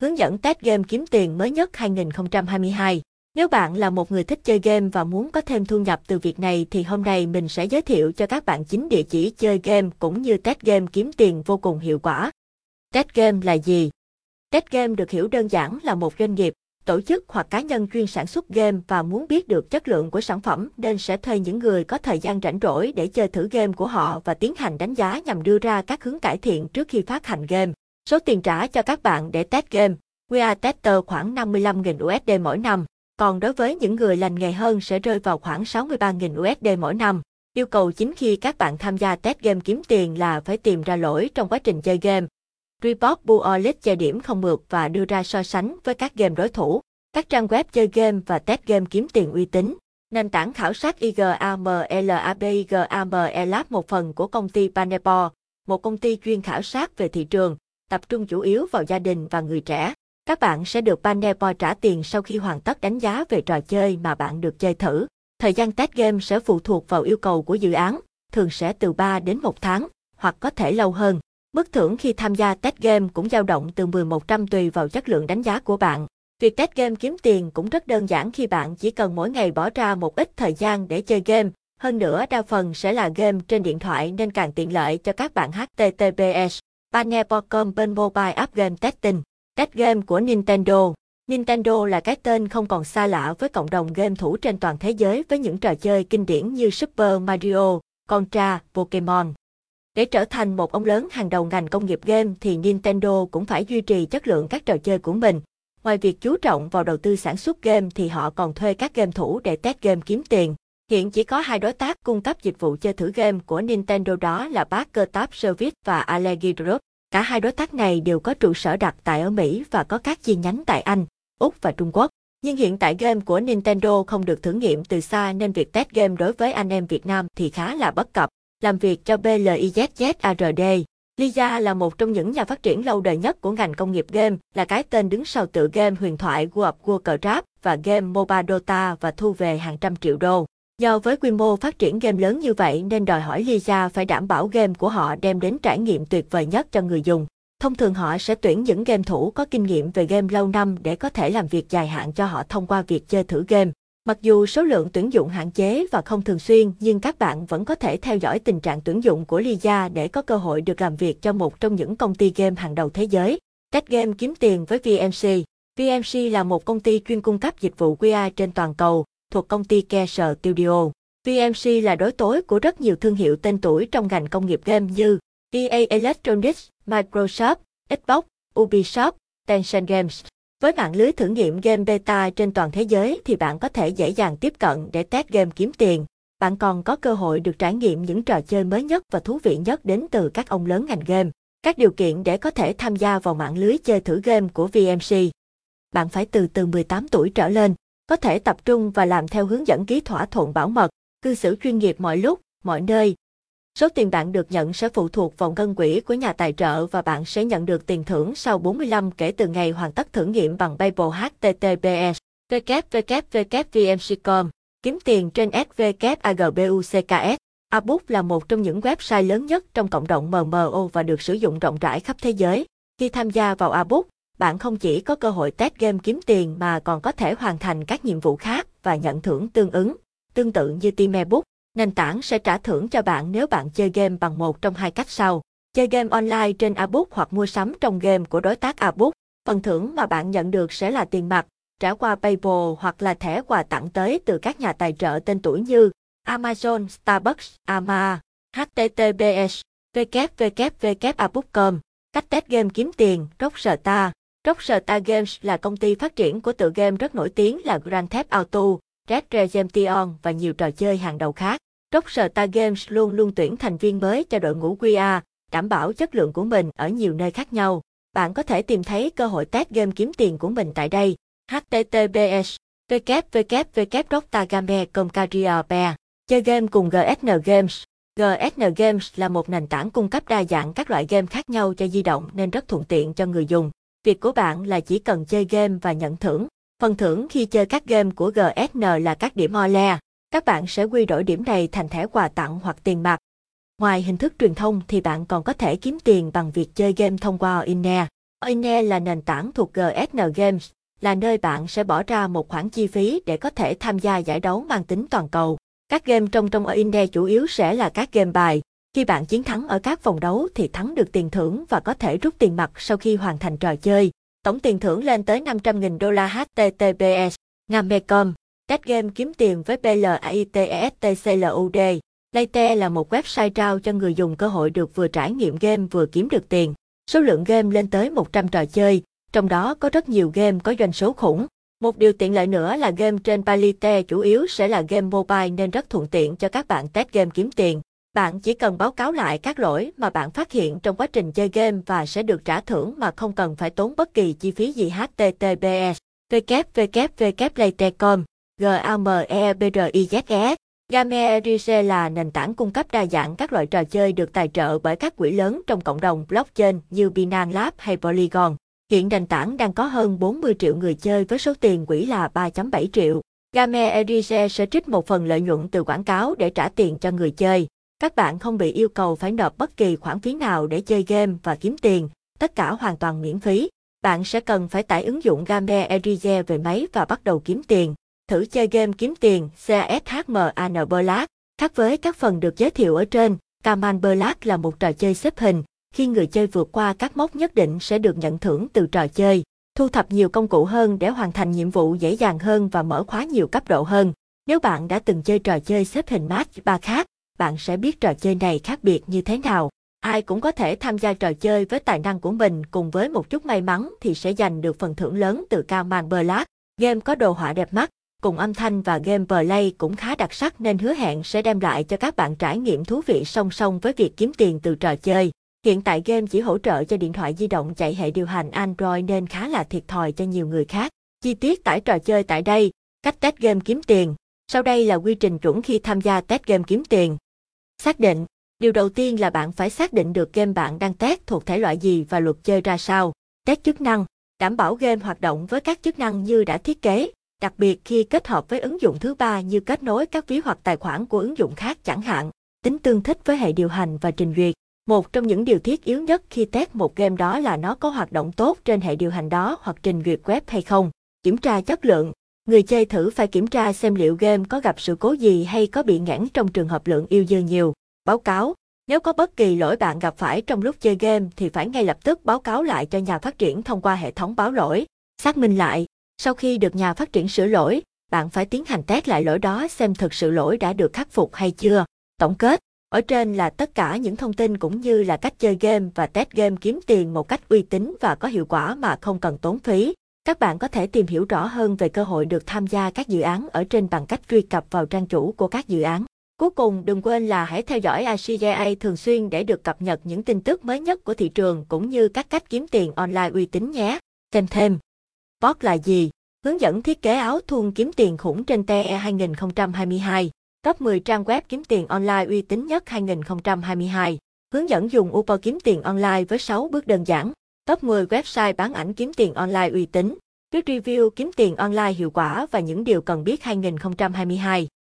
Hướng dẫn test game kiếm tiền mới nhất 2022. Nếu bạn là một người thích chơi game và muốn có thêm thu nhập từ việc này thì hôm nay mình sẽ giới thiệu cho các bạn chính địa chỉ chơi game cũng như test game kiếm tiền vô cùng hiệu quả. Test game là gì? Test game được hiểu đơn giản là một doanh nghiệp, tổ chức hoặc cá nhân chuyên sản xuất game và muốn biết được chất lượng của sản phẩm nên sẽ thuê những người có thời gian rảnh rỗi để chơi thử game của họ và tiến hành đánh giá nhằm đưa ra các hướng cải thiện trước khi phát hành game. Số tiền trả cho các bạn để test game, We are Tester khoảng 55.000 USD mỗi năm, còn đối với những người lành nghề hơn sẽ rơi vào khoảng 63.000 USD mỗi năm. Yêu cầu chính khi các bạn tham gia test game kiếm tiền là phải tìm ra lỗi trong quá trình chơi game. Report Buolit chơi điểm không mượt và đưa ra so sánh với các game đối thủ, các trang web chơi game và test game kiếm tiền uy tín. Nền tảng khảo sát IGAMLABIGAMLAB một phần của công ty Panepo, một công ty chuyên khảo sát về thị trường, tập trung chủ yếu vào gia đình và người trẻ. Các bạn sẽ được Panepo trả tiền sau khi hoàn tất đánh giá về trò chơi mà bạn được chơi thử. Thời gian test game sẽ phụ thuộc vào yêu cầu của dự án, thường sẽ từ 3 đến 1 tháng, hoặc có thể lâu hơn. Mức thưởng khi tham gia test game cũng dao động từ 10-100 tùy vào chất lượng đánh giá của bạn. Việc test game kiếm tiền cũng rất đơn giản khi bạn chỉ cần mỗi ngày bỏ ra một ít thời gian để chơi game. Hơn nữa đa phần sẽ là game trên điện thoại nên càng tiện lợi cho các bạn HTTPS. Panel Pokemon bên mobile app game testing. Test game của Nintendo. Nintendo là cái tên không còn xa lạ với cộng đồng game thủ trên toàn thế giới với những trò chơi kinh điển như Super Mario, Contra, Pokemon. Để trở thành một ông lớn hàng đầu ngành công nghiệp game thì Nintendo cũng phải duy trì chất lượng các trò chơi của mình. Ngoài việc chú trọng vào đầu tư sản xuất game thì họ còn thuê các game thủ để test game kiếm tiền. Hiện chỉ có hai đối tác cung cấp dịch vụ chơi thử game của Nintendo đó là Parker Tap Service và Allegi Group. Cả hai đối tác này đều có trụ sở đặt tại ở Mỹ và có các chi nhánh tại Anh, Úc và Trung Quốc. Nhưng hiện tại game của Nintendo không được thử nghiệm từ xa nên việc test game đối với anh em Việt Nam thì khá là bất cập. Làm việc cho BLIZZARD, Lisa là một trong những nhà phát triển lâu đời nhất của ngành công nghiệp game, là cái tên đứng sau tựa game huyền thoại World of Warcraft và game MOBA Dota và thu về hàng trăm triệu đô. Do với quy mô phát triển game lớn như vậy nên đòi hỏi Lisa phải đảm bảo game của họ đem đến trải nghiệm tuyệt vời nhất cho người dùng. Thông thường họ sẽ tuyển những game thủ có kinh nghiệm về game lâu năm để có thể làm việc dài hạn cho họ thông qua việc chơi thử game. Mặc dù số lượng tuyển dụng hạn chế và không thường xuyên, nhưng các bạn vẫn có thể theo dõi tình trạng tuyển dụng của Lisa để có cơ hội được làm việc cho một trong những công ty game hàng đầu thế giới. Cách game kiếm tiền với VMC. VMC là một công ty chuyên cung cấp dịch vụ QA trên toàn cầu, thuộc công ty Kerser Studio. VMC là đối tối của rất nhiều thương hiệu tên tuổi trong ngành công nghiệp game như EA Electronics, Microsoft, Xbox, Ubisoft, Tencent Games. Với mạng lưới thử nghiệm game beta trên toàn thế giới thì bạn có thể dễ dàng tiếp cận để test game kiếm tiền. Bạn còn có cơ hội được trải nghiệm những trò chơi mới nhất và thú vị nhất đến từ các ông lớn ngành game. Các điều kiện để có thể tham gia vào mạng lưới chơi thử game của VMC. Bạn phải từ từ 18 tuổi trở lên, có thể tập trung và làm theo hướng dẫn ký thỏa thuận bảo mật, cư xử chuyên nghiệp mọi lúc, mọi nơi. Số tiền bạn được nhận sẽ phụ thuộc vào ngân quỹ của nhà tài trợ và bạn sẽ nhận được tiền thưởng sau 45 kể từ ngày hoàn tất thử nghiệm bằng PayPal HTTPS www.vmc.com kiếm tiền trên SVKAGBUCKS. Abook là một trong những website lớn nhất trong cộng đồng MMO và được sử dụng rộng rãi khắp thế giới. Khi tham gia vào Abook, bạn không chỉ có cơ hội test game kiếm tiền mà còn có thể hoàn thành các nhiệm vụ khác và nhận thưởng tương ứng. Tương tự như Team Ebook, nền tảng sẽ trả thưởng cho bạn nếu bạn chơi game bằng một trong hai cách sau. Chơi game online trên Abook hoặc mua sắm trong game của đối tác Abook. Phần thưởng mà bạn nhận được sẽ là tiền mặt, trả qua PayPal hoặc là thẻ quà tặng tới từ các nhà tài trợ tên tuổi như Amazon, Starbucks, AMA, HTTPS, www.abook.com. Cách test game kiếm tiền, Rockstar. Rockstar Games là công ty phát triển của tựa game rất nổi tiếng là Grand Theft Auto, Red Dead Redemption và nhiều trò chơi hàng đầu khác. Rockstar Games luôn luôn tuyển thành viên mới cho đội ngũ QA, đảm bảo chất lượng của mình ở nhiều nơi khác nhau. Bạn có thể tìm thấy cơ hội test game kiếm tiền của mình tại đây. https www.rockstargame.com Chơi game cùng GSN Games GSN Games là một nền tảng cung cấp đa dạng các loại game khác nhau cho di động nên rất thuận tiện cho người dùng. Việc của bạn là chỉ cần chơi game và nhận thưởng. Phần thưởng khi chơi các game của GSN là các điểm OLE. Các bạn sẽ quy đổi điểm này thành thẻ quà tặng hoặc tiền mặt. Ngoài hình thức truyền thông thì bạn còn có thể kiếm tiền bằng việc chơi game thông qua Oine. Oine là nền tảng thuộc GSN Games, là nơi bạn sẽ bỏ ra một khoản chi phí để có thể tham gia giải đấu mang tính toàn cầu. Các game trong trong Oine chủ yếu sẽ là các game bài. Khi bạn chiến thắng ở các vòng đấu thì thắng được tiền thưởng và có thể rút tiền mặt sau khi hoàn thành trò chơi. Tổng tiền thưởng lên tới 500.000 đô la HTTPS. Ngamecom, Test Game kiếm tiền với PLAITESTCLUD. Layte là một website trao cho người dùng cơ hội được vừa trải nghiệm game vừa kiếm được tiền. Số lượng game lên tới 100 trò chơi, trong đó có rất nhiều game có doanh số khủng. Một điều tiện lợi nữa là game trên Palite chủ yếu sẽ là game mobile nên rất thuận tiện cho các bạn test game kiếm tiền. Bạn chỉ cần báo cáo lại các lỗi mà bạn phát hiện trong quá trình chơi game và sẽ được trả thưởng mà không cần phải tốn bất kỳ chi phí gì https www.layte.com GAMEBRIZE Game là nền tảng cung cấp đa dạng các loại trò chơi được tài trợ bởi các quỹ lớn trong cộng đồng blockchain như Binance Lab hay Polygon. Hiện nền tảng đang có hơn 40 triệu người chơi với số tiền quỹ là 3.7 triệu. Game sẽ trích một phần lợi nhuận từ quảng cáo để trả tiền cho người chơi. Các bạn không bị yêu cầu phải nộp bất kỳ khoản phí nào để chơi game và kiếm tiền, tất cả hoàn toàn miễn phí. Bạn sẽ cần phải tải ứng dụng Game Erize về máy và bắt đầu kiếm tiền. Thử chơi game kiếm tiền CSHMAN Black. Khác với các phần được giới thiệu ở trên, Kaman Black là một trò chơi xếp hình. Khi người chơi vượt qua các mốc nhất định sẽ được nhận thưởng từ trò chơi. Thu thập nhiều công cụ hơn để hoàn thành nhiệm vụ dễ dàng hơn và mở khóa nhiều cấp độ hơn. Nếu bạn đã từng chơi trò chơi xếp hình match 3 khác, bạn sẽ biết trò chơi này khác biệt như thế nào. Ai cũng có thể tham gia trò chơi với tài năng của mình cùng với một chút may mắn thì sẽ giành được phần thưởng lớn từ cao mang Black. Game có đồ họa đẹp mắt, cùng âm thanh và game play cũng khá đặc sắc nên hứa hẹn sẽ đem lại cho các bạn trải nghiệm thú vị song song với việc kiếm tiền từ trò chơi. Hiện tại game chỉ hỗ trợ cho điện thoại di động chạy hệ điều hành Android nên khá là thiệt thòi cho nhiều người khác. Chi tiết tải trò chơi tại đây, cách test game kiếm tiền. Sau đây là quy trình chuẩn khi tham gia test game kiếm tiền. Xác định, điều đầu tiên là bạn phải xác định được game bạn đang test thuộc thể loại gì và luật chơi ra sao. Test chức năng, đảm bảo game hoạt động với các chức năng như đã thiết kế, đặc biệt khi kết hợp với ứng dụng thứ ba như kết nối các ví hoặc tài khoản của ứng dụng khác chẳng hạn. Tính tương thích với hệ điều hành và trình duyệt. Một trong những điều thiết yếu nhất khi test một game đó là nó có hoạt động tốt trên hệ điều hành đó hoặc trình duyệt web hay không. Kiểm tra chất lượng. Người chơi thử phải kiểm tra xem liệu game có gặp sự cố gì hay có bị ngãn trong trường hợp lượng yêu dư nhiều. Báo cáo. Nếu có bất kỳ lỗi bạn gặp phải trong lúc chơi game thì phải ngay lập tức báo cáo lại cho nhà phát triển thông qua hệ thống báo lỗi. Xác minh lại. Sau khi được nhà phát triển sửa lỗi, bạn phải tiến hành test lại lỗi đó xem thực sự lỗi đã được khắc phục hay chưa. Tổng kết, ở trên là tất cả những thông tin cũng như là cách chơi game và test game kiếm tiền một cách uy tín và có hiệu quả mà không cần tốn phí. Các bạn có thể tìm hiểu rõ hơn về cơ hội được tham gia các dự án ở trên bằng cách truy cập vào trang chủ của các dự án. Cuối cùng, đừng quên là hãy theo dõi ICJA thường xuyên để được cập nhật những tin tức mới nhất của thị trường cũng như các cách kiếm tiền online uy tín nhé. Xem thêm. Bot là gì? Hướng dẫn thiết kế áo thun kiếm tiền khủng trên TE 2022. Top 10 trang web kiếm tiền online uy tín nhất 2022. Hướng dẫn dùng Uber kiếm tiền online với 6 bước đơn giản. Top 10 website bán ảnh kiếm tiền online uy tín. Viết review kiếm tiền online hiệu quả và những điều cần biết 2022.